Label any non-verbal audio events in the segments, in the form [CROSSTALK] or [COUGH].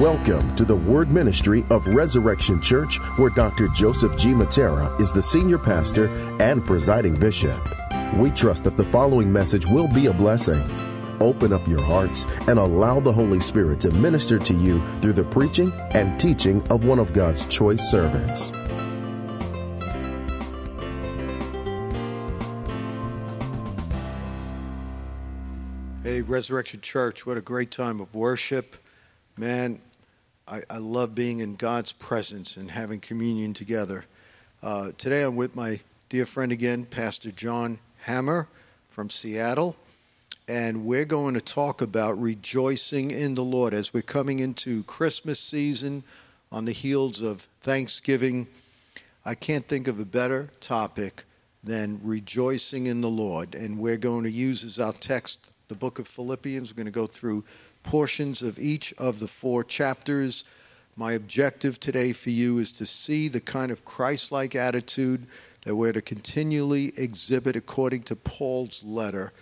Welcome to the Word Ministry of Resurrection Church, where Dr. Joseph G. Mattera is the senior pastor and presiding bishop. We trust that the following message will be a blessing. Open up your hearts and allow the Holy Spirit to minister to you through the preaching and teaching of one of God's choice servants. Hey, Resurrection Church, what a great time of worship. Man, I, I love being in God's presence and having communion together. Uh, today I'm with my dear friend again, Pastor John Hammer from Seattle, and we're going to talk about rejoicing in the Lord as we're coming into Christmas season on the heels of Thanksgiving. I can't think of a better topic than rejoicing in the Lord, and we're going to use as our text the book of Philippians. We're going to go through portions of each of the four chapters. My objective today for you is to see the kind of Christ like attitude that we're to continually exhibit according to Paul's letter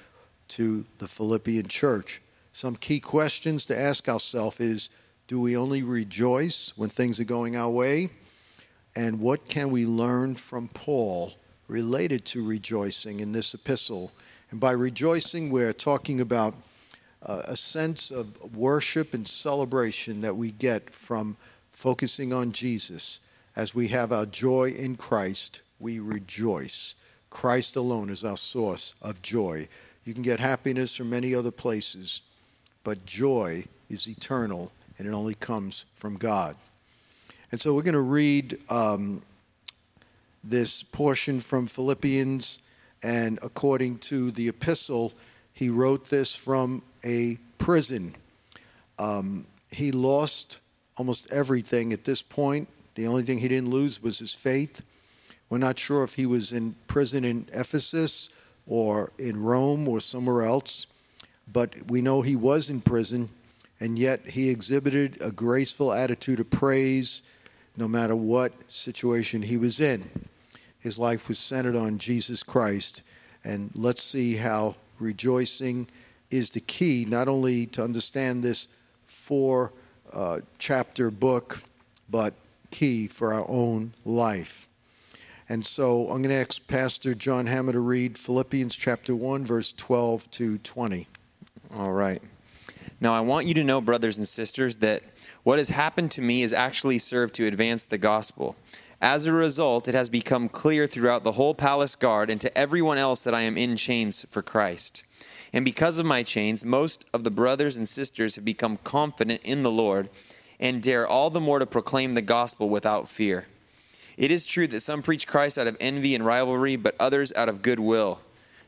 to the Philippian church. Some key questions to ask ourselves is do we only rejoice when things are going our way? And what can we learn from Paul related to rejoicing in this epistle? And by rejoicing, we're talking about uh, a sense of worship and celebration that we get from focusing on Jesus. As we have our joy in Christ, we rejoice. Christ alone is our source of joy. You can get happiness from many other places, but joy is eternal and it only comes from God. And so we're going to read um, this portion from Philippians and according to the epistle, he wrote this from a prison. Um, he lost almost everything at this point. The only thing he didn't lose was his faith. We're not sure if he was in prison in Ephesus or in Rome or somewhere else, but we know he was in prison, and yet he exhibited a graceful attitude of praise no matter what situation he was in. His life was centered on Jesus Christ. And let's see how rejoicing is the key, not only to understand this four uh, chapter book, but key for our own life. And so I'm going to ask Pastor John Hammer to read Philippians chapter 1, verse 12 to 20. All right. Now, I want you to know, brothers and sisters, that what has happened to me has actually served to advance the gospel. As a result, it has become clear throughout the whole palace guard and to everyone else that I am in chains for Christ. And because of my chains, most of the brothers and sisters have become confident in the Lord and dare all the more to proclaim the gospel without fear. It is true that some preach Christ out of envy and rivalry, but others out of goodwill.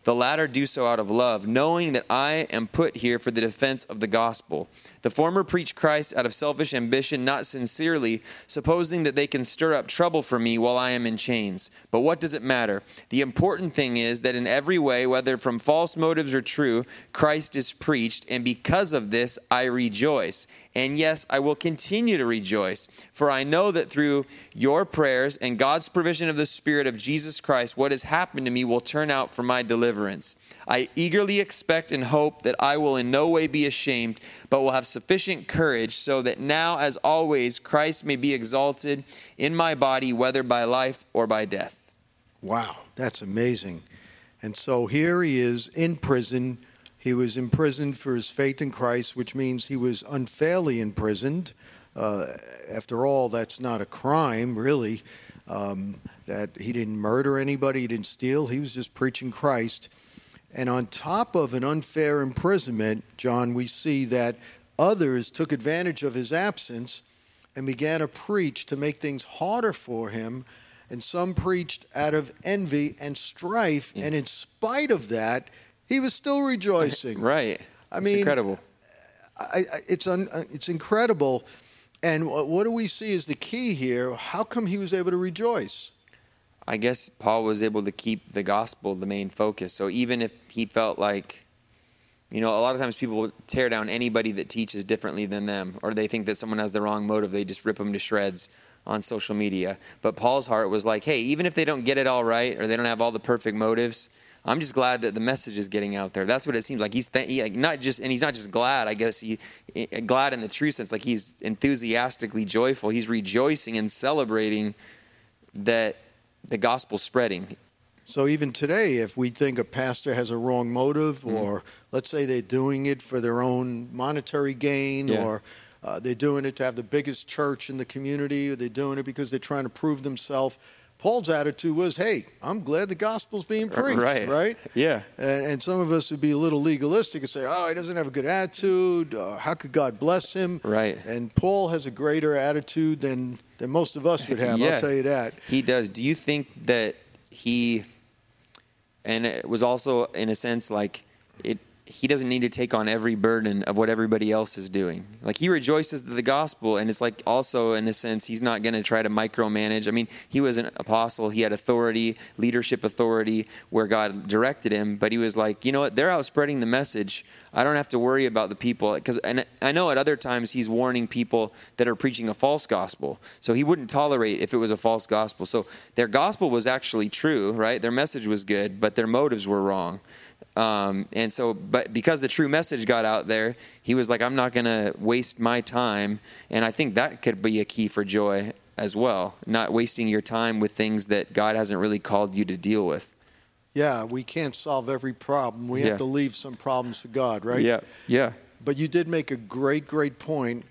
The latter do so out of love, knowing that I am put here for the defense of the gospel. The former preach Christ out of selfish ambition, not sincerely, supposing that they can stir up trouble for me while I am in chains. But what does it matter? The important thing is that in every way, whether from false motives or true, Christ is preached, and because of this I rejoice. And yes, I will continue to rejoice, for I know that through your prayers and God's provision of the Spirit of Jesus Christ, what has happened to me will turn out for my deliverance. I eagerly expect and hope that I will in no way be ashamed, but will have sufficient courage, so that now, as always, Christ may be exalted in my body, whether by life or by death. Wow, that's amazing. And so here he is in prison he was imprisoned for his faith in Christ, which means he was unfairly imprisoned. Uh, after all, that's not a crime, really. Um, that he didn't murder anybody, he didn't steal, he was just preaching Christ. And on top of an unfair imprisonment, John, we see that others took advantage of his absence and began to preach to make things harder for him. And some preached out of envy and strife. Yeah. And in spite of that, he was still rejoicing. [LAUGHS] Right. I it's mean, incredible. I, I, it's un, uh, it's incredible. And what do we see as the key here? How come he was able to rejoice? I guess Paul was able to keep the gospel the main focus. So even if he felt like, you know, a lot of times people tear down anybody that teaches differently than them, or they think that someone has the wrong motive, they just rip them to shreds on social media. But Paul's heart was like, hey, even if they don't get it all right or they don't have all the perfect motives, I'm just glad that the message is getting out there. That's what it seems like. He's th- he, like, not just, and he's not just glad. I guess he eh, eh, glad in the true sense, like he's enthusiastically joyful. He's rejoicing and celebrating that the gospel spreading. So even today, if we think a pastor has a wrong motive, mm-hmm. or let's say they're doing it for their own monetary gain, yeah. or uh, they're doing it to have the biggest church in the community, or they're doing it because they're trying to prove themselves Paul's attitude was, "Hey, I'm glad the gospel's being preached." Right. Right. Yeah. And, and some of us would be a little legalistic and say, "Oh, he doesn't have a good attitude. Uh, how could God bless him?" Right. And Paul has a greater attitude than than most of us would have. yeah. I'll tell you that. He does. Do you think that he, and it was also in a sense like it he doesn't need to take on every burden of what everybody else is doing. Like he rejoices to the gospel, and it's like also in a sense he's not going to try to micromanage. I mean, he was an apostle; he had authority, leadership authority, where God directed him. But he was like, you know what? They're out spreading the message. I don't have to worry about the people because, and I know at other times he's warning people that are preaching a false gospel. So he wouldn't tolerate if it was a false gospel. So their gospel was actually true, right? Their message was good, but their motives were wrong. Um, and so, but because the true message got out there, he was like, I'm not going to waste my time. And I think that could be a key for joy as well, not wasting your time with things that God hasn't really called you to deal with. Yeah, we can't solve every problem. We yeah. have to leave some problems to God, right? Yeah, yeah. But you did make a great, great point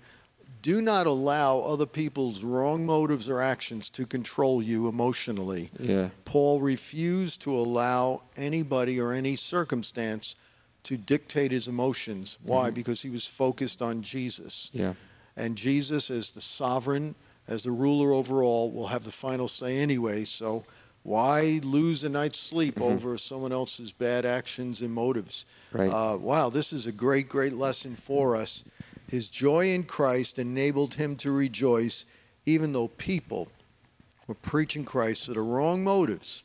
do not allow other people's wrong motives or actions to control you emotionally. Yeah. Paul refused to allow anybody or any circumstance to dictate his emotions. Why? Mm-hmm. Because he was focused on Jesus. Yeah. And Jesus, as the sovereign, as the ruler over all, will have the final say anyway. So why lose a night's sleep mm-hmm. over someone else's bad actions and motives? Right. Uh, wow, this is a great, great lesson for us. His joy in Christ enabled him to rejoice, even though people were preaching Christ for the wrong motives,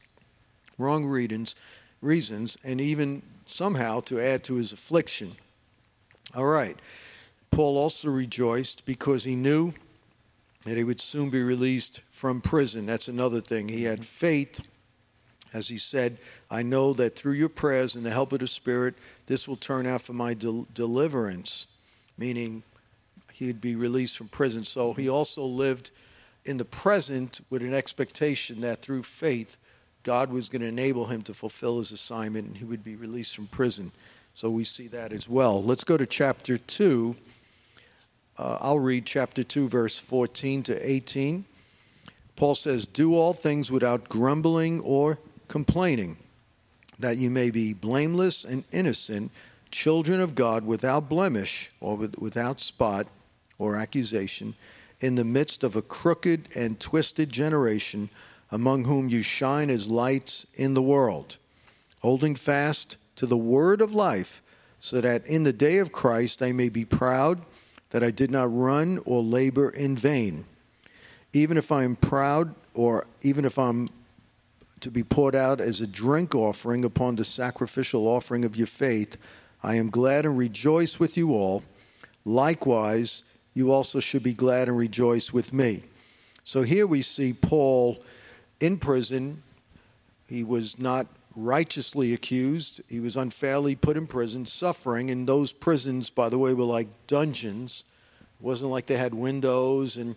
wrong reasons, reasons, and even somehow to add to his affliction. All right. Paul also rejoiced because he knew that he would soon be released from prison. That's another thing. He had faith, as he said, I know that through your prayers and the help of the Spirit, this will turn out for my del- deliverance meaning he'd be released from prison. So he also lived in the present with an expectation that through faith, God was going to enable him to fulfill his assignment and he would be released from prison. So we see that as well. Let's go to chapter 2. Uh, I'll read chapter 2, verse 14 to 18. Paul says, Do all things without grumbling or complaining, that you may be blameless and innocent children of God without blemish or with, without spot or accusation in the midst of a crooked and twisted generation among whom you shine as lights in the world, holding fast to the word of life, so that in the day of Christ I may be proud that I did not run or labor in vain. Even if I am proud, or even if I'm to be poured out as a drink offering upon the sacrificial offering of your faith, I am glad and rejoice with you all. Likewise, you also should be glad and rejoice with me. So here we see Paul in prison. He was not righteously accused, he was unfairly put in prison, suffering. And those prisons, by the way, were like dungeons. It wasn't like they had windows and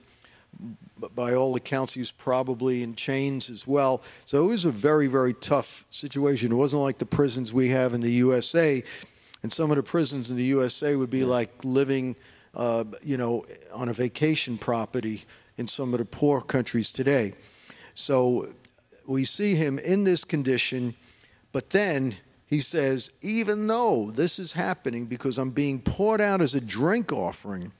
by all accounts, he was probably in chains as well. So it was a very, very tough situation. It wasn't like the prisons we have in the USA and some of the prisons in the USA would be yeah. like living, uh, you know, on a vacation property in some of the poor countries today. So we see him in this condition, but then he says, even though this is happening because I'm being poured out as a drink offering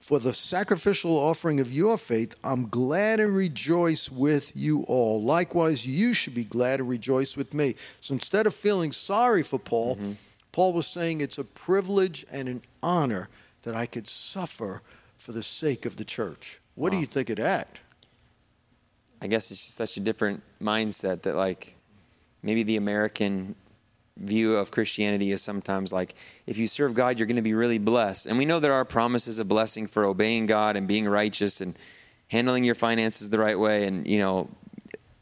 for the sacrificial offering of your faith, I'm glad and rejoice with you all. Likewise, you should be glad and rejoice with me. So instead of feeling sorry for Paul, mm-hmm. Paul was saying it's a privilege and an honor that I could suffer for the sake of the church. What wow. do you think of that? I guess it's just such a different mindset that, like, maybe the American view of Christianity is sometimes like, if you serve God, you're going to be really blessed. And we know there are promises of blessing for obeying God and being righteous and handling your finances the right way and, you know,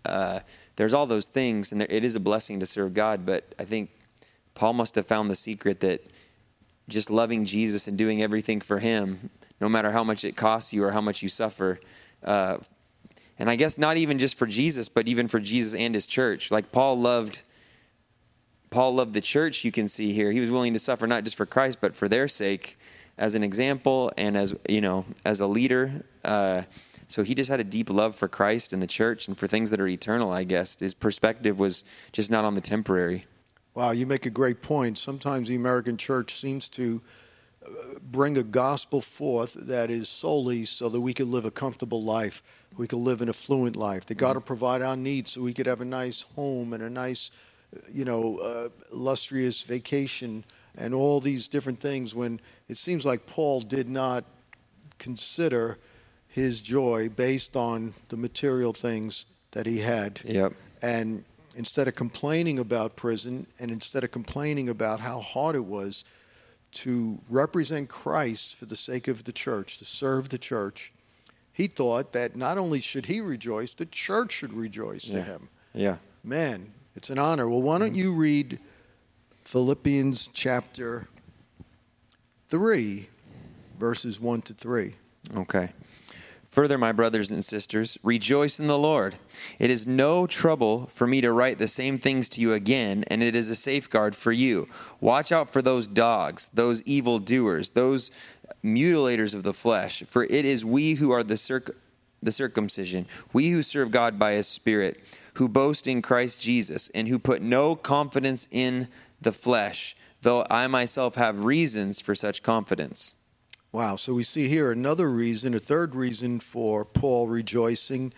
uh, there's all those things, and there, it is a blessing to serve God. But I think Paul must have found the secret that just loving Jesus and doing everything for Him, no matter how much it costs you or how much you suffer. Uh, and I guess not even just for Jesus, but even for Jesus and His church. Like Paul loved. Paul loved the church, you can see here. He was willing to suffer not just for Christ, but for their sake as an example and as, you know, as a leader. Uh, so he just had a deep love for Christ and the church and for things that are eternal, I guess. His perspective was just not on the temporary. Wow, you make a great point. Sometimes the American church seems to uh, bring a gospel forth that is solely so that we can live a comfortable life, we can live an affluent life. That God will provide our needs so we could have a nice home and a nice, uh, you know, uh, illustrious vacation and all these different things. When it seems like Paul did not consider his joy based on the material things that he had. Yep. And instead of complaining about prison and instead of complaining about how hard it was to represent Christ for the sake of the church, to serve the church, he thought that not only should he rejoice, the church should rejoice Yeah. to him. Yeah. Man, it's an honor. Well, why don't mm-hmm. you read Philippians chapter 3, verses 1 to 3? Okay. Further, my brothers and sisters, rejoice in the Lord. It is no trouble for me to write the same things to you again, and it is a safeguard for you. Watch out for those dogs, those evil doers, those mutilators of the flesh, for it is we who are the, circ- the circumcision, we who serve God by his Spirit, who boast in Christ Jesus, and who put no confidence in the flesh, though I myself have reasons for such confidence. Wow. So we see here another reason, a third reason for Paul rejoicing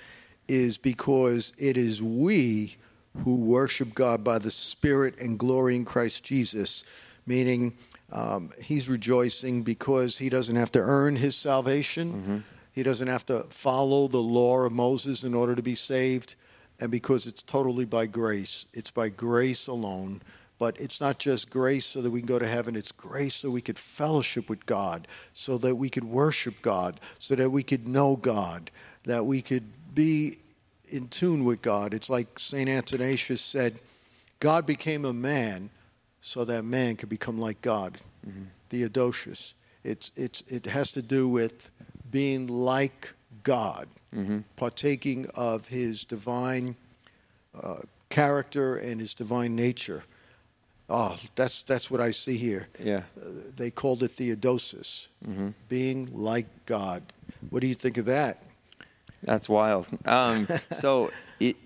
is because it is we who worship God by the Spirit and glory in Christ Jesus, meaning um, he's rejoicing because he doesn't have to earn his salvation. He doesn't have to follow the law of Moses in order to be saved. And because it's totally by grace, it's by grace alone. But it's not just grace so that we can go to heaven, it's grace so we could fellowship with God, so that we could worship God, so that we could know God, that we could be in tune with God. It's like St. Athanasius said God became a man so that man could become like God. Theodosius. It's, it's, it has to do with being like God, partaking of his divine uh, character and his divine nature. Oh, that's that's what I see here. Yeah. Uh, they called it Theodosis, being like God. What do you think of that? That's wild. Um, [LAUGHS] so it,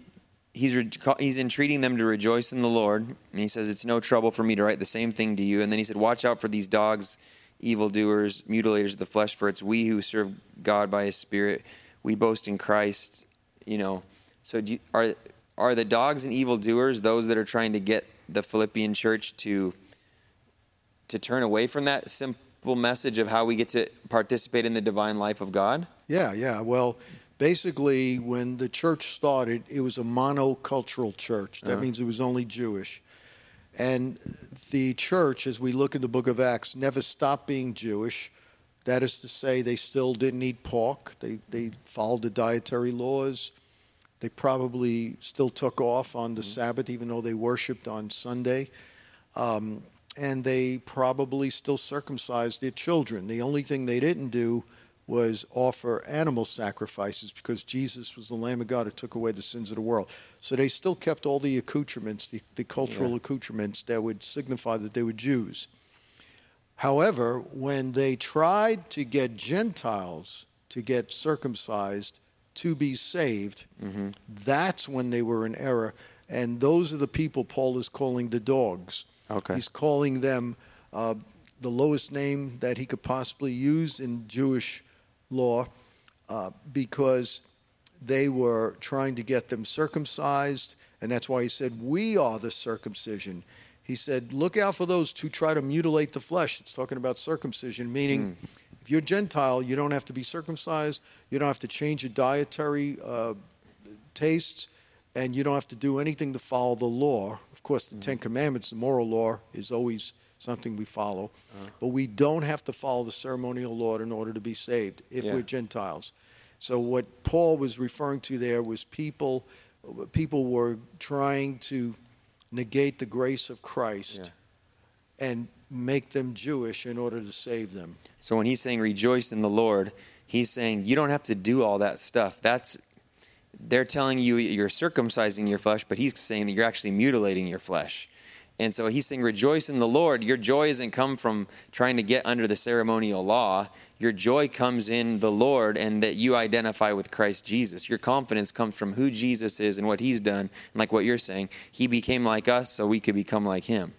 he's re- he's entreating them to rejoice in the Lord, and he says, "It's no trouble for me to write the same thing to you." And then he said, "Watch out for these dogs, evildoers, mutilators of the flesh, for it's we who serve God by His Spirit. We boast in Christ." You know, so do you, are are the dogs and evildoers those that are trying to get the Philippian church to to turn away from that simple message of how we get to participate in the divine life of God? Yeah, yeah. Well, basically, when the church started, it was a monocultural church. That uh-huh. means it was only Jewish. And the church, as we look in the book of Acts, never stopped being Jewish. That is to say, they still didn't eat pork, they, they followed the dietary laws. They probably still took off on the Sabbath, even though they worshiped on Sunday. Um, and they probably still circumcised their children. The only thing they didn't do was offer animal sacrifices because Jesus was the Lamb of God who took away the sins of the world. So they still kept all the accoutrements, the, the cultural Yeah. accoutrements that would signify that they were Jews. However, when they tried to get Gentiles to get circumcised to be saved, that's when they were in error. And those are the people Paul is calling the dogs. Okay. He's calling them uh, the lowest name that he could possibly use in Jewish law uh, because they were trying to get them circumcised. And that's why he said, We are the circumcision. He said, Look out for those who try to mutilate the flesh. It's talking about circumcision, meaning if you're Gentile, you don't have to be circumcised, you don't have to change your dietary uh, tastes, and you don't have to do anything to follow the law. Of course, the Ten Commandments, the moral law, is always something we follow, but we don't have to follow the ceremonial law in order to be saved if Yeah. we're Gentiles. So what Paul was referring to there was people people were trying to negate the grace of Christ and make them Jewish in order to save them. So when he's saying rejoice in the Lord, he's saying you don't have to do all that stuff. That's they're telling you you're circumcising your flesh, but he's saying that you're actually mutilating your flesh. And so he's saying, rejoice in the Lord. Your joy doesn't come from trying to get under the ceremonial law. Your joy comes in the Lord and that you identify with Christ Jesus. Your confidence comes from who Jesus is and what he's done. And like what you're saying, he became like us so we could become like him.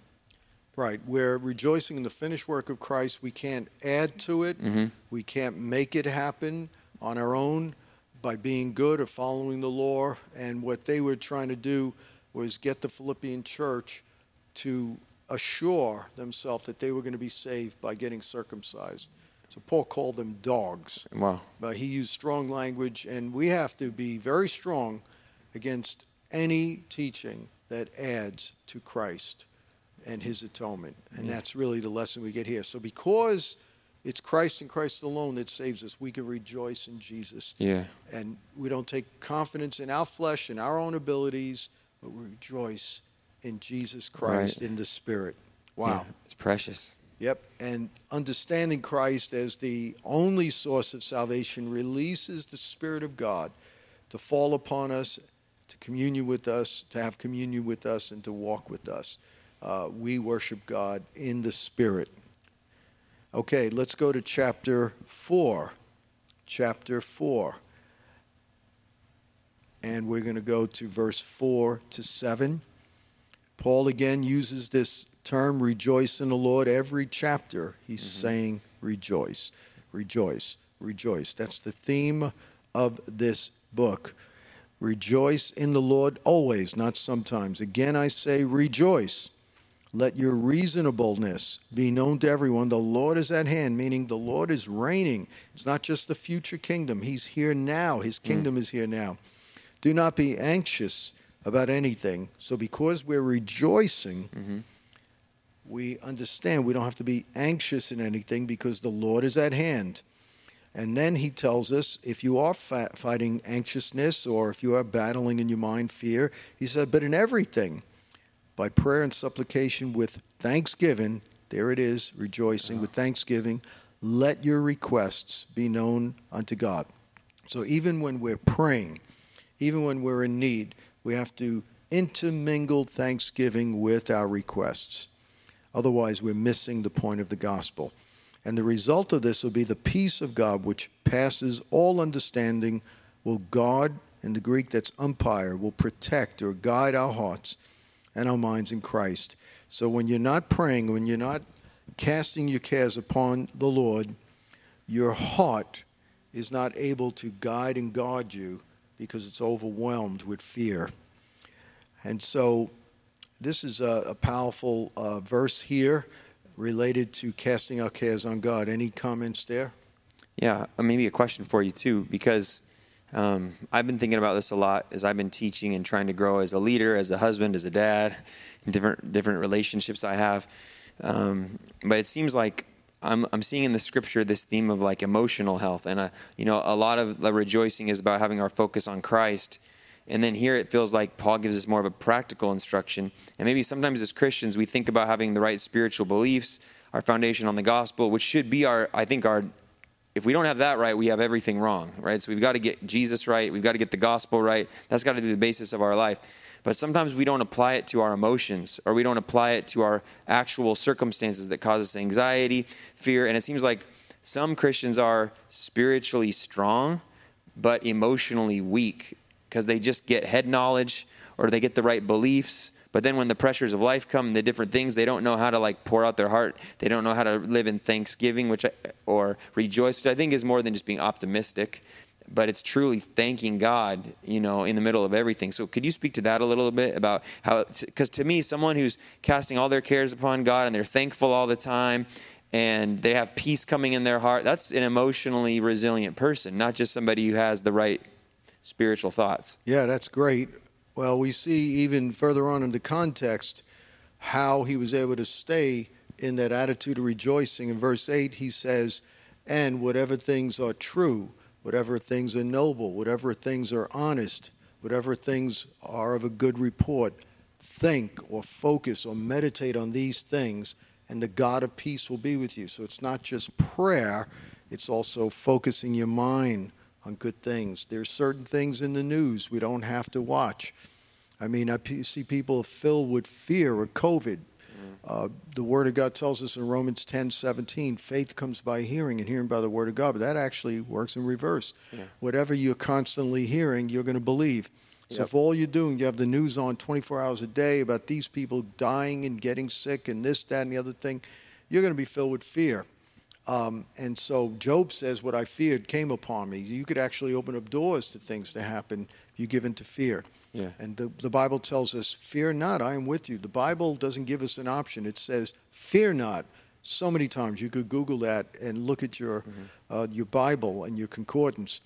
Right. We're rejoicing in the finished work of Christ. We can't add to it, mm-hmm. we can't make it happen on our own by being good or following the law. And what they were trying to do was get the Philippian church to assure themselves that they were going to be saved by getting circumcised. So Paul called them dogs. Wow. But he used strong language, and we have to be very strong against any teaching that adds to Christ and his atonement. And mm. that's really the lesson we get here. So because it's Christ and Christ alone that saves us, we can rejoice in Jesus. Yeah. And we don't take confidence in our flesh and our own abilities, but we rejoice in Jesus Christ Right. in the Spirit. Yeah, Wow. it's precious. Yep. And understanding Christ as the only source of salvation releases the Spirit of God to fall upon us, to communion with us, to have communion with us, and to walk with us. Uh, we worship God in the Spirit. Okay, let's go to chapter 4. Chapter 4. And we're going to go to verse 4 to 7. Paul again uses this term, rejoice in the Lord. Every chapter, he's saying, rejoice, rejoice, rejoice. That's the theme of this book. Rejoice in the Lord always, not sometimes. Again, I say, rejoice. Let your reasonableness be known to everyone. The Lord is at hand, meaning the Lord is reigning. It's not just the future kingdom, He's here now. His hmm. kingdom is here now. Do not be anxious about anything. So, because we're rejoicing, mm-hmm. we understand we don't have to be anxious in anything because the Lord is at hand. And then he tells us if you are fa- fighting anxiousness or if you are battling in your mind fear, he said, but in everything, by prayer and supplication with thanksgiving, there it is, rejoicing with thanksgiving, let your requests be known unto God. So even when we're praying, even when we're in need, we have to intermingle thanksgiving with our requests. Otherwise, we're missing the point of the gospel. And the result of this will be the peace of God, which passes all understanding, will guard, in the Greek that's umpire, will protect or guide our hearts and our minds in Christ. So when you're not praying, when you're not casting your cares upon the Lord, your heart is not able to guide and guard you because it's overwhelmed with fear. And so this is a, a powerful uh, verse here related to casting our cares on God. Any comments there? Yeah, uh, maybe a question for you too, because um, I've been thinking about this a lot as I've been teaching and trying to grow as a leader, as a husband, as a dad, different different relationships I have. Um, but it seems like I'm I'm seeing in the scripture this theme of like emotional health, and uh, you know, a lot of the rejoicing is about having our focus on Christ. And then here it feels like Paul gives us more of a practical instruction. And maybe sometimes as Christians, we think about having the right spiritual beliefs, our foundation on the gospel, which should be our, I think, our, if we don't have that right, we have everything wrong, right? So we've got to get Jesus right. We've got to get the gospel right. That's got to be the basis of our life. But sometimes we don't apply it to our emotions or we don't apply it to our actual circumstances that cause us anxiety, fear. And it seems like some Christians are spiritually strong, but emotionally weak because they just get head knowledge or they get the right beliefs. But then when the pressures of life come, the different things, they don't know how to like pour out their heart. They don't know how to live in thanksgiving, which I, or rejoice, which I think is more than just being optimistic, but it's truly thanking God, you know, in the middle of everything. So could you speak to that a little bit about how? Because to me, someone who's casting all their cares upon God and they're thankful all the time, and they have peace coming in their heart, that's an emotionally resilient person, not just somebody who has the right spiritual thoughts. Yeah, that's great. Well, we see even further on in the context how he was able to stay in that attitude of rejoicing. In verse 8, he says, And whatever things are true, whatever things are noble, whatever things are honest, whatever things are of a good report, think or focus or meditate on these things, and the God of peace will be with you. So it's not just prayer, it's also focusing your mind on good things. There's certain things in the news we don't have to watch. I mean, I see people filled with fear of COVID. Uh, the Word of God tells us in Romans 10 17, faith comes by hearing and hearing by the Word of God. But that actually works in reverse. Yeah. Whatever you're constantly hearing, you're going to believe. So yep. if all you're doing, you have the news on 24 hours a day about these people dying and getting sick and this, that, and the other thing, you're going to be filled with fear. Um, and so Job says, What I feared came upon me. You could actually open up doors to things to happen if you give in to fear. Yeah. And the, the Bible tells us, Fear not, I am with you. The Bible doesn't give us an option. It says, Fear not. So many times you could Google that and look at your, mm-hmm. uh, your Bible and your concordance.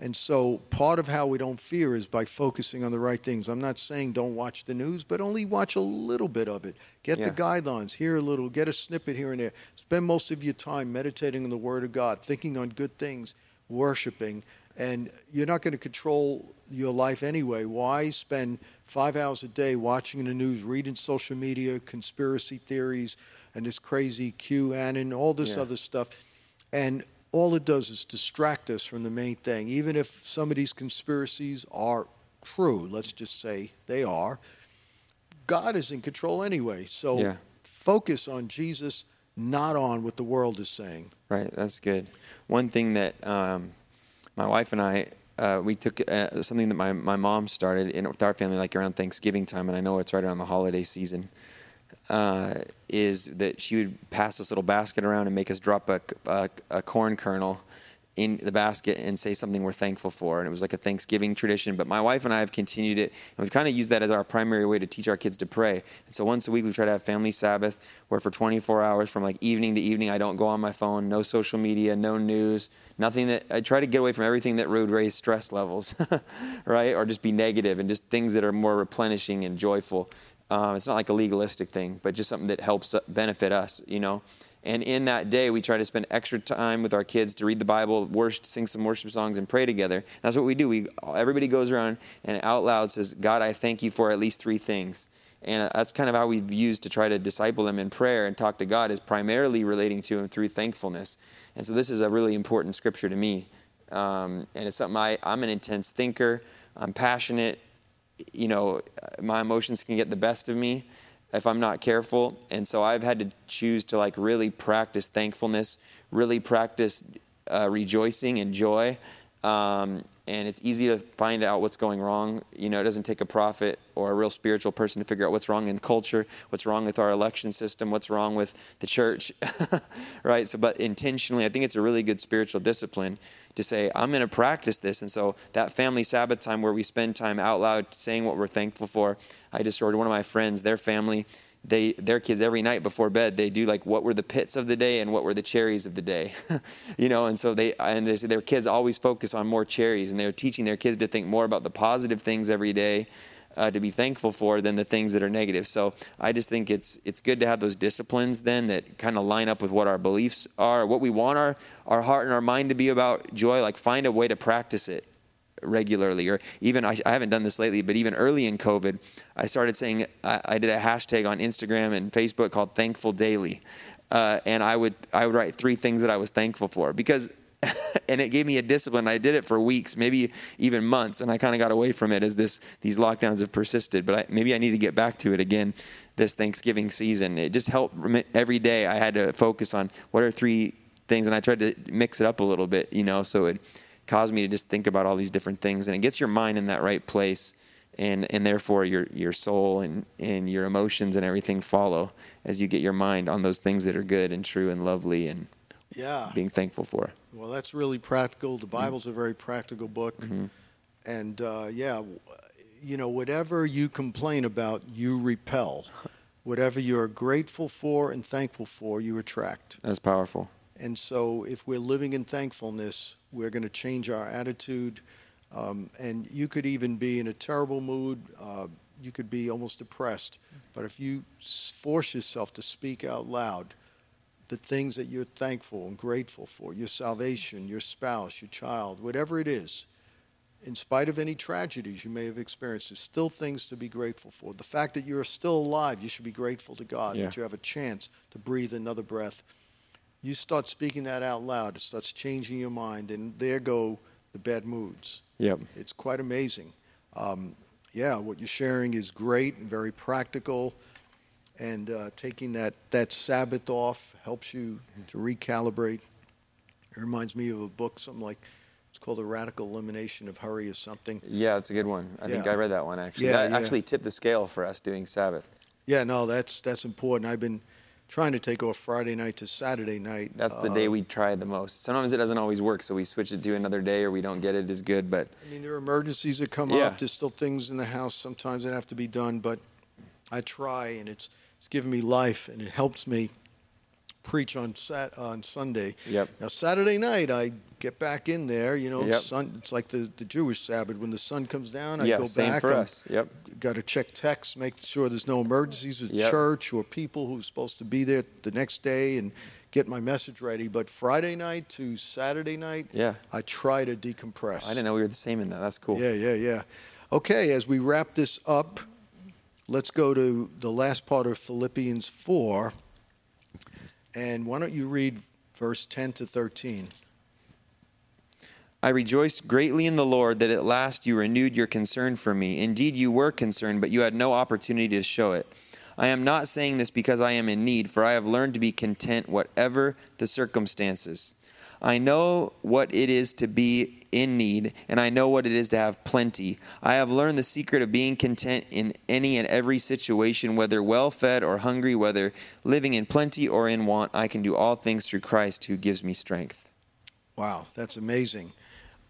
And so part of how we don't fear is by focusing on the right things. I'm not saying don't watch the news, but only watch a little bit of it. Get yeah. the guidelines, hear a little, get a snippet here and there. Spend most of your time meditating on the Word of God, thinking on good things, worshiping. And you're not going to control your life anyway. Why spend five hours a day watching the news, reading social media, conspiracy theories, and this crazy QAnon, and all this yeah. other stuff? And all it does is distract us from the main thing. Even if some of these conspiracies are true, let's just say they are, God is in control anyway. So yeah. focus on Jesus, not on what the world is saying. Right, that's good. One thing that um, my wife and I, uh, we took uh, something that my, my mom started in, with our family, like around Thanksgiving time, and I know it's right around the holiday season uh, is that she would pass this little basket around and make us drop a, a, a, corn kernel in the basket and say something we're thankful for. And it was like a Thanksgiving tradition. But my wife and I have continued it, and we've kind of used that as our primary way to teach our kids to pray. And so once a week, we try to have family Sabbath, where for 24 hours, from like evening to evening, I don't go on my phone, no social media, no news, nothing that I try to get away from everything that would raise stress levels, [LAUGHS] right? Or just be negative and just things that are more replenishing and joyful. Um, it's not like a legalistic thing, but just something that helps benefit us, you know. And in that day, we try to spend extra time with our kids to read the Bible, worship, sing some worship songs, and pray together. That's what we do. We everybody goes around and out loud says, "God, I thank you for at least three things." And that's kind of how we've used to try to disciple them in prayer and talk to God is primarily relating to Him through thankfulness. And so this is a really important scripture to me. Um, and it's something I, I'm an intense thinker. I'm passionate you know, my emotions can get the best of me if I'm not careful. And so I've had to choose to like really practice thankfulness, really practice uh, rejoicing and joy. Um, and it's easy to find out what's going wrong. You know, it doesn't take a prophet or a real spiritual person to figure out what's wrong in culture, what's wrong with our election system, what's wrong with the church, [LAUGHS] right? So, but intentionally, I think it's a really good spiritual discipline to say, I'm going to practice this. And so that family Sabbath time where we spend time out loud saying what we're thankful for, I just heard one of my friends, their family, they their kids every night before bed they do like what were the pits of the day and what were the cherries of the day [LAUGHS] you know and so they and they their kids always focus on more cherries and they're teaching their kids to think more about the positive things every day uh, to be thankful for than the things that are negative. So I just think it's it's good to have those disciplines then that kind of line up with what our beliefs are, what we want our our heart and our mind to be about joy. Like find a way to practice it regularly or even I, I, haven't done this lately but even early in covid i started saying i, I did a hashtag on instagram and facebook called thankful daily uh, and i would i would write three things that i was thankful for because [LAUGHS] and it gave me a discipline. I did it for weeks, maybe even months, and I kind of got away from it as this these lockdowns have persisted. But I, maybe I need to get back to it again this Thanksgiving season. It just helped every day. I had to focus on what are three things, and I tried to mix it up a little bit, you know, so it caused me to just think about all these different things, and it gets your mind in that right place. And, and therefore your, your soul and, and your emotions and everything follow as you get your mind on those things that are good and true and lovely and yeah. being thankful for. Well, that's really practical. The Bible's mm-hmm. a very practical book. Mm-hmm. And uh, yeah, you know, whatever you complain about, you repel. Whatever you're grateful for and thankful for, you attract. That's powerful. And so, if we're living in thankfulness, we're going to change our attitude. Um, and you could even be in a terrible mood. Uh, you could be almost depressed. But if you force yourself to speak out loud, the things that you're thankful and grateful for your salvation, your spouse, your child, whatever it is in spite of any tragedies you may have experienced, there's still things to be grateful for. The fact that you're still alive, you should be grateful to God Yeah. that you have a chance to breathe another breath. You start speaking that out loud, it starts changing your mind, and there go the bad moods. Yep. It's quite amazing. Um, yeah, what you're sharing is great and very practical. And uh, taking that, that Sabbath off helps you to recalibrate. It reminds me of a book, something like it's called The Radical Elimination of Hurry or something. Yeah, that's a good one. I think I read that one actually. Yeah, that yeah. actually tipped the scale for us doing Sabbath. Yeah, no, that's that's important. I've been trying to take off Friday night to Saturday night. That's the Uh, day we try the most. Sometimes it doesn't always work, so we switch it to another day or we don't get it as good. But I mean, there are emergencies that come Yeah. up. There's still things in the house sometimes that have to be done, but I try, and it's it's given me life, and it helps me preach on sat on Sunday. Yep. Now Saturday night, I get back in there. You know, Yep. sun. It's like the, the Jewish Sabbath when the sun comes down. I yeah, go same back. for us. Yep. Got to check texts, make sure there's no emergencies with Yep. church or people who's supposed to be there the next day, and get my message ready. But Friday night to Saturday night, Yeah. I try to decompress. I didn't know we were the same in that. That's cool. Yeah, yeah, yeah. Okay, as we wrap this up, let's go to the last part of Philippians 4. And why don't you read verse 10 to 13? I rejoiced greatly in the Lord that at last you renewed your concern for me. Indeed, you were concerned, but you had no opportunity to show it. I am not saying this because I am in need, for I have learned to be content whatever the circumstances. I know what it is to be in need, and I know what it is to have plenty. I have learned the secret of being content in any and every situation, whether well fed or hungry, whether living in plenty or in want. I can do all things through Christ who gives me strength. Wow, that's amazing.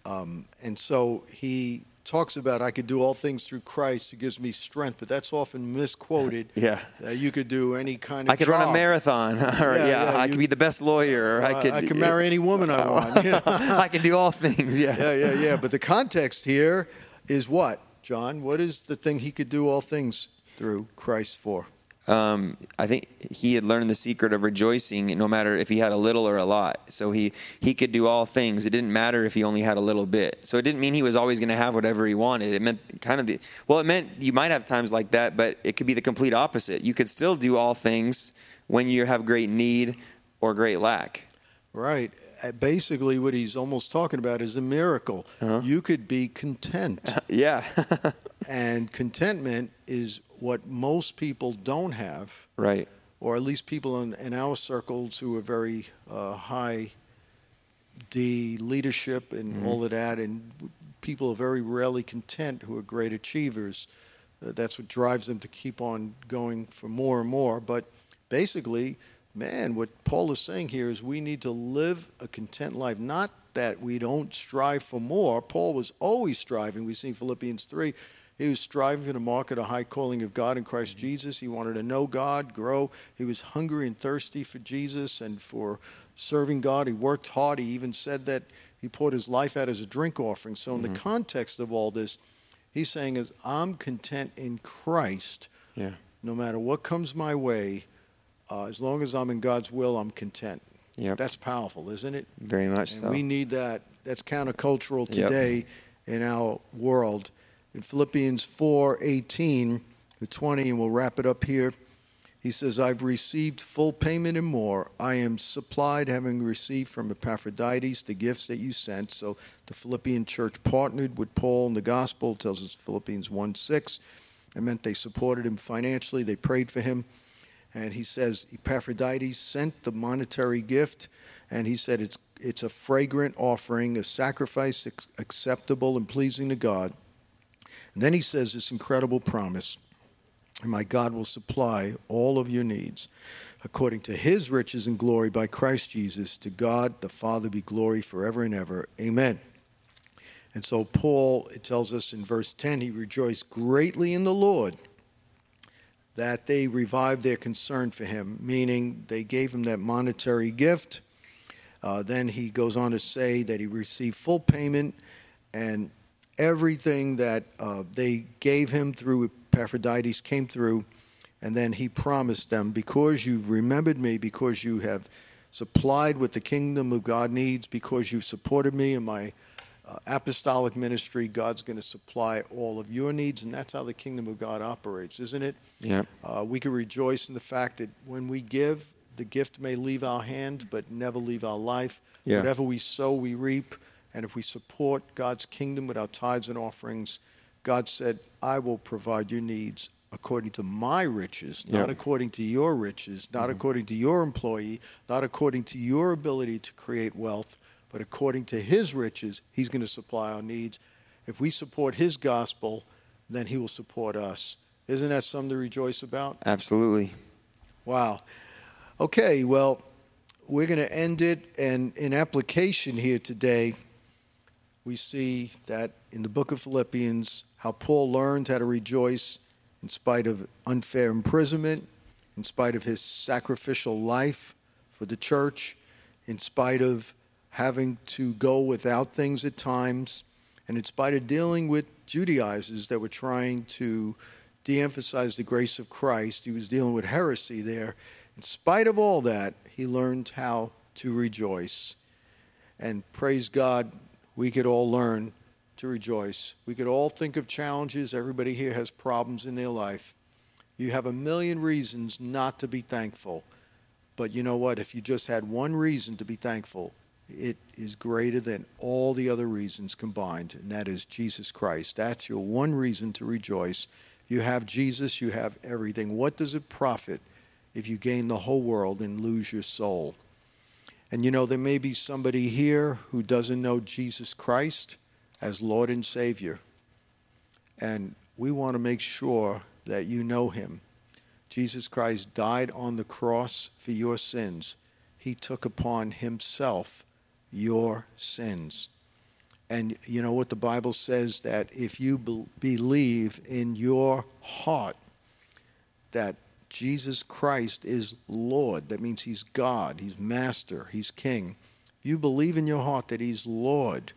Um, and so he talks about, I could do all things through Christ who gives me strength, but that's often misquoted. [LAUGHS] Yeah. Uh, you could do any kind of I could run a marathon, [LAUGHS] or Yeah, yeah, yeah, I you- could be the best lawyer, or I could I can marry any woman I want. [LAUGHS] I can do all things. Yeah. yeah, yeah, yeah. But the context here is what, John? What is the thing he could do all things through Christ for? Um, I think he had learned the secret of rejoicing, no matter if he had a little or a lot. So he he could do all things. It didn't matter if he only had a little bit. So it didn't mean he was always going to have whatever he wanted. It meant kind of the well, it meant you might have times like that, but it could be the complete opposite. You could still do all things when you have great need or great lack. Right. Uh, Basically, what he's almost talking about is a miracle. Uh-huh. You could be content. [LAUGHS] Yeah. [LAUGHS] and contentment is what most people don't have, right. or at least people in, in our circles who are very uh, high D leadership and Mm-hmm. all of that. And people are very rarely content who are great achievers. Uh, that's what drives them to keep on going for more and more. But basically, man, what Paul is saying here is we need to live a content life. Not that we don't strive for more. Paul was always striving. We see Philippians 3. He was striving to market a high calling of God in Christ Jesus. He wanted to know God, grow. He was hungry and thirsty for Jesus and for serving God. He worked hard. He even said that he poured his life out as a drink offering. So, in the context of all this, he's saying, is, I'm content in Christ Yeah. no matter what comes my way. Uh, as long as I'm in God's will, I'm content. Yep. That's powerful, isn't it? Very much And so. we need that. That's countercultural Yep. today in our world. In Philippians 4 18 to 20, and we'll wrap it up here. He says, I've received full payment and more. I am supplied, having received from Epaphroditus the gifts that you sent. So the Philippian church partnered with Paul in the gospel, tells us Philippians 1 6. It meant they supported him financially, they prayed for him. And he says, Epaphroditus sent the monetary gift, and he said, It's, it's a fragrant offering, a sacrifice ac- acceptable and pleasing to God. And then he says this incredible promise and my God will supply all of your needs according to his riches and glory by Christ Jesus. To God the Father be glory forever and ever. Amen. And so, Paul, it tells us in verse 10, he rejoiced greatly in the Lord that they revived their concern for him, meaning they gave him that monetary gift. Uh, then he goes on to say that he received full payment and everything that uh, they gave him through Epaphroditus came through. And then he promised them, because you've remembered me, because you have supplied what the kingdom of God needs, because you've supported me in my uh, apostolic ministry, God's going to supply all of your needs, and that's how the kingdom of God operates, isn't it? Yeah. Uh, we can rejoice in the fact that when we give, the gift may leave our hand, but never leave our life. Yeah. Whatever we sow, we reap. And if we support God's kingdom with our tithes and offerings, God said, I will provide your needs according to my riches, not Yeah. according to your riches, not mm-hmm. according to your employee, not according to your ability to create wealth, but according to his riches, he's going to supply our needs. If we support his gospel, then he will support us. Isn't that something to rejoice about? Absolutely. Wow. Okay, well, we're going to end it. And in application here today, we see that in the book of Philippians, how Paul learned how to rejoice in spite of unfair imprisonment, in spite of his sacrificial life for the church, in spite of having to go without things at times, and in spite of dealing with Judaizers that were trying to de emphasize the grace of Christ. He was dealing with heresy there. In spite of all that, he learned how to rejoice. And praise God, we could all learn to rejoice. We could all think of challenges. Everybody here has problems in their life. You have a million reasons not to be thankful. But you know what? If you just had one reason to be thankful, it is greater than all the other reasons combined, and that is Jesus Christ. That's your one reason to rejoice. You have Jesus, you have everything. What does it profit if you gain the whole world and lose your soul? And you know, there may be somebody here who doesn't know Jesus Christ as Lord and Savior. And we want to make sure that you know him. Jesus Christ died on the cross for your sins. He took upon himself your sins. And you know what the Bible says that if you be- believe in your heart that Jesus Christ is Lord, that means he's God, he's master, he's king. If you believe in your heart that he's Lord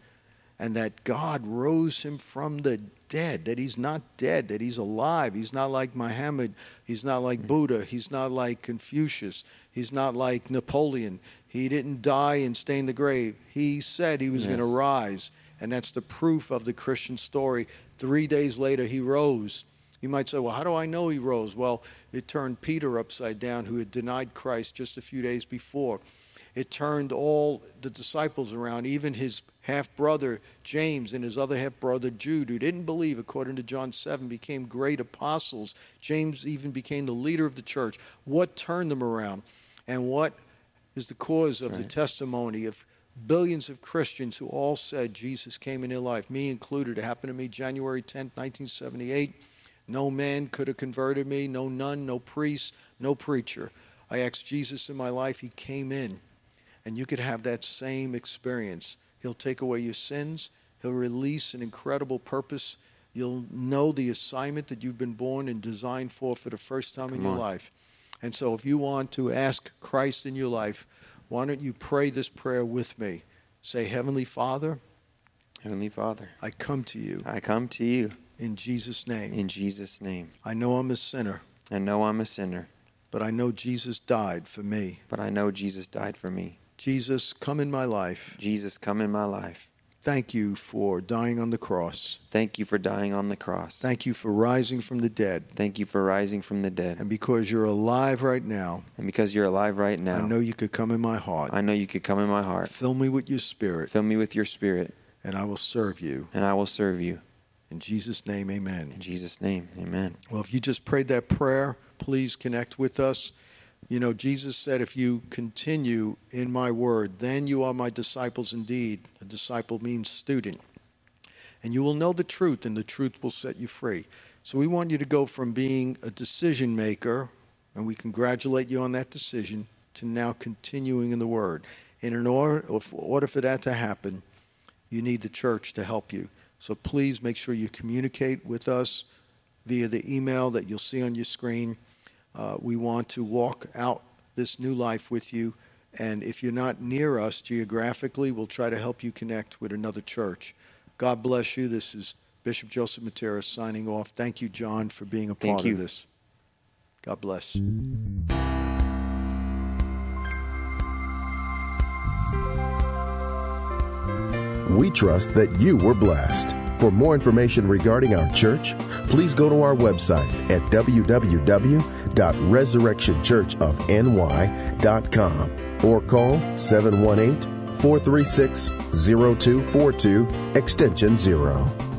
and that God rose him from the dead, that he's not dead, that he's alive. He's not like Muhammad, he's not like Buddha, he's not like Confucius, he's not like Napoleon. He didn't die and stay in the grave. He said he was going to rise, and that's the proof of the Christian story. 3 days later he rose. You might say, well, how do I know he rose? Well, it turned Peter upside down, who had denied Christ just a few days before. It turned all the disciples around, even his half brother James and his other half brother Jude, who didn't believe, according to John 7, became great apostles. James even became the leader of the church. What turned them around? And what is the cause of the testimony of billions of Christians who all said Jesus came in their life, me included? It happened to me January 10th, 1978. No man could have converted me, no nun, no priest, no preacher. I asked Jesus in my life, He came in. And you could have that same experience. He'll take away your sins, He'll release an incredible purpose. You'll know the assignment that you've been born and designed for for the first time in your on. life. And so, if you want to ask Christ in your life, why don't you pray this prayer with me? Say, Heavenly Father, Heavenly Father, I come to you I come to you in Jesus' name. in Jesus' name. I know I'm a sinner, I know I'm a sinner, but I know Jesus died for me. but I know Jesus died for me. Jesus, come in my life. Jesus, come in my life. Thank you for dying on the cross. Thank you for dying on the cross. Thank you for rising from the dead. Thank you for rising from the dead. And because you're alive right now, And because you're alive right now, I know you could come in my heart. I know you could come in my heart. Fill me with your spirit, Fill me with your spirit, and I will serve you. and I will serve you. In Jesus' name, amen. In Jesus' name, amen. Well, if you just prayed that prayer, please connect with us. You know, Jesus said, if you continue in my word, then you are my disciples indeed. A disciple means student. And you will know the truth, and the truth will set you free. So we want you to go from being a decision maker, and we congratulate you on that decision, to now continuing in the word. And in order, order for that to happen, you need the church to help you. So please make sure you communicate with us via the email that you'll see on your screen. Uh, we want to walk out this new life with you. And if you're not near us geographically, we'll try to help you connect with another church. God bless you. This is Bishop Joseph Mattera signing off. Thank you, John, for being a part of this. God bless. We trust that you were blessed. For more information regarding our church, please go to our website at www.resurrectionchurchofny.com or call 718 436 0242 extension 0.